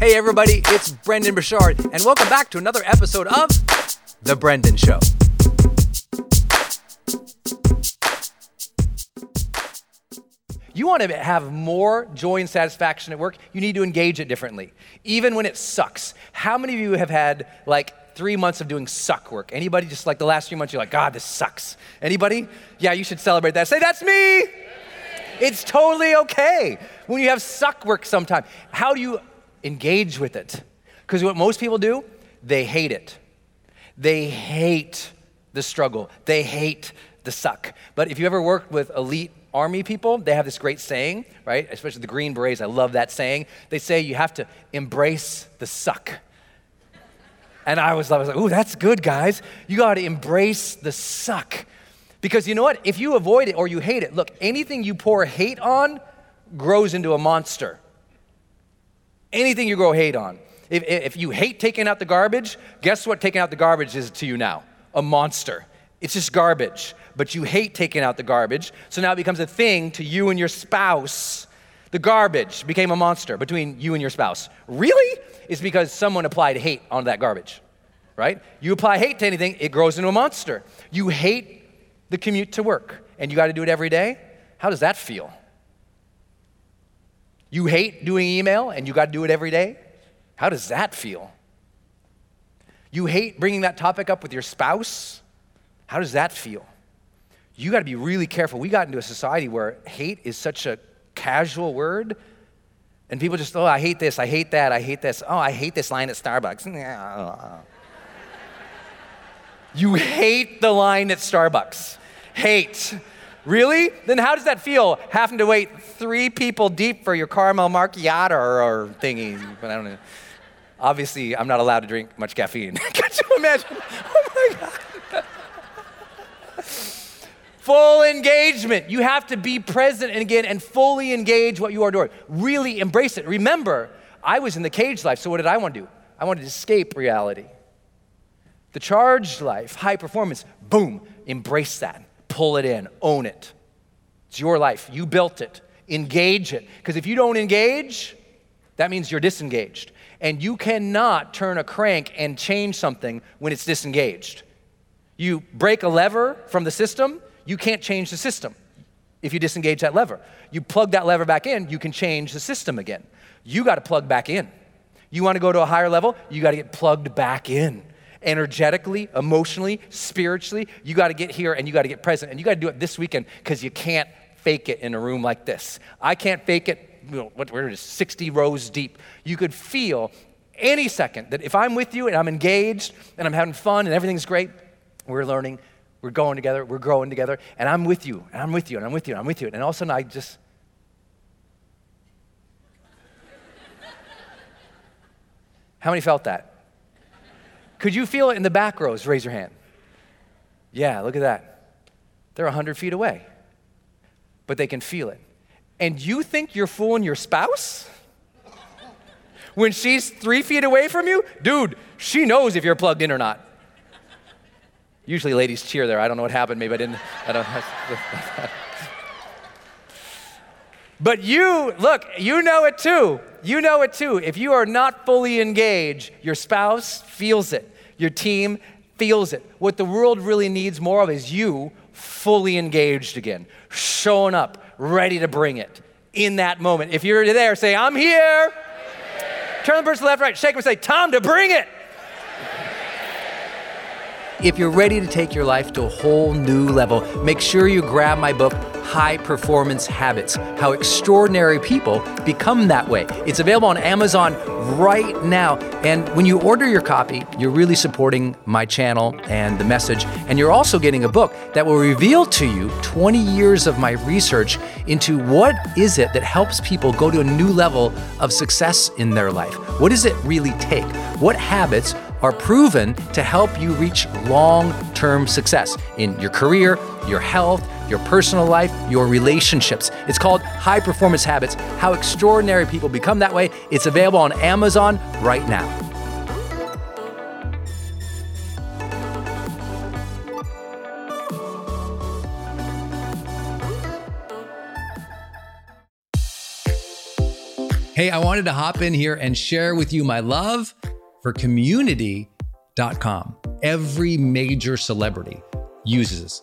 Hey, everybody, it's Brendon Burchard, and welcome back to another episode of The Brendon Show. You want to have more joy and satisfaction at work, you need to engage it differently, even when it sucks. How many of you have had like three months of doing suck work? Anybody just like the last few months, you're like, God, this sucks. Anybody? Yeah, you should celebrate that. Say, that's me. It's totally okay when you have suck work sometime. How do you engage with it. Because what most people do, they hate it. They hate the struggle, they hate the suck. But if you ever worked with elite army people, they have this great saying, right? Especially the Green Berets, I love that saying. They say you have to embrace the suck. And I was, I was like, ooh, that's good, guys. You got to embrace the suck. Because you know what? If you avoid it or you hate it, look, anything you pour hate on grows into a monster anything you grow hate on. If, if you hate taking out the garbage, guess what taking out the garbage is to you now? A monster. It's just garbage. But you hate taking out the garbage, so now it becomes a thing to you and your spouse. The garbage became a monster between you and your spouse. Really? It's because someone applied hate on that garbage, right? You apply hate to anything, it grows into a monster. You hate the commute to work, and you got to do it every day. How does that feel? You hate doing email and you got to do it every day? How does that feel? You hate bringing that topic up with your spouse? How does that feel? You got to be really careful. We got into a society where hate is such a casual word, and people just, oh, I hate this, I hate that, I hate this. Oh, I hate this line at Starbucks. you hate the line at Starbucks. Hate. Really? Then how does that feel? Having to wait three people deep for your caramel macchiato or, thingy. But I don't know. Obviously, I'm not allowed to drink much caffeine. Could you imagine? Oh my God. Full engagement. You have to be present and again and fully engage what you are doing. Really embrace it. Remember, I was in the cage life, so what did I want to do? I wanted to escape reality. The charged life, high performance, boom, embrace that. Pull it in, own it. It's your life. You built it. Engage it. Because if you don't engage, that means you're disengaged. And you cannot turn a crank and change something when it's disengaged. You break a lever from the system, you can't change the system if you disengage that lever. You plug that lever back in, you can change the system again. You got to plug back in. You want to go to a higher level, you got to get plugged back in. Energetically, emotionally, spiritually, you got to get here and you got to get present. And you got to do it this weekend because you can't fake it in a room like this. I can't fake it you know, what, where it is, 60 rows deep. You could feel any second that if I'm with you and I'm engaged and I'm having fun and everything's great, we're learning, we're going together, we're growing together, and I'm with you, and I'm with you, and I'm with you, and I'm with you. And all of a sudden I just, How many felt that? Could you feel it in the back rows? Raise your hand. Yeah, look at that. They're 100 feet away, but they can feel it and you think you're fooling your spouse? When she's three feet away from you? Dude, she knows if you're plugged in or not. Usually ladies cheer there. I don't know what happened. Maybe I didn't. I don't But you, look, you know it too. You know it too. If you are not fully engaged, your spouse feels it, your team feels it. What the world really needs more of is you fully engaged again, showing up, ready to bring it in that moment. If you're there, say, I'm here. Turn the person left, right, shake them, say, Time to bring it. If you're ready to take your life to a whole new level, make sure you grab my book, High Performance Habits How Extraordinary People Become That Way. It's available on Amazon right now. And when you order your copy, you're really supporting my channel and the message. And you're also getting a book that will reveal to you 20 years of my research into what is it that helps people go to a new level of success in their life. What does it really take? What habits are proven to help you reach long term success in your career, your health, your personal life, your relationships. It's called High Performance Habits How Extraordinary People Become That Way. It's available on Amazon right now. Hey, I wanted to hop in here and share with you my love for community.com. Every major celebrity uses.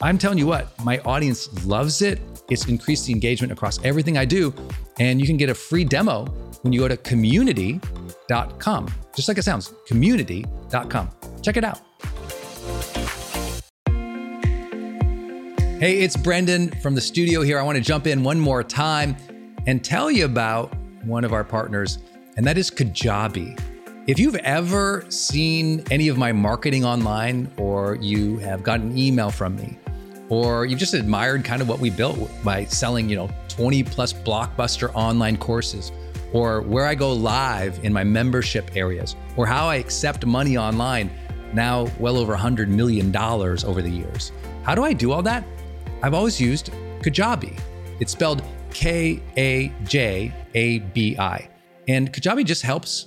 I'm telling you what, my audience loves it. It's increased the engagement across everything I do. And you can get a free demo when you go to community.com. Just like it sounds, community.com. Check it out. Hey, it's Brendon from the studio here. I want to jump in one more time and tell you about one of our partners and that is Kajabi. If you've ever seen any of my marketing online, or you have gotten an email from me, or you've just admired kind of what we built by selling, you know, 20 plus blockbuster online courses, or where I go live in my membership areas, or how I accept money online, now well over $100 million over the years. How do I do all that? I've always used Kajabi. It's spelled K A J A B I. And Kajabi just helps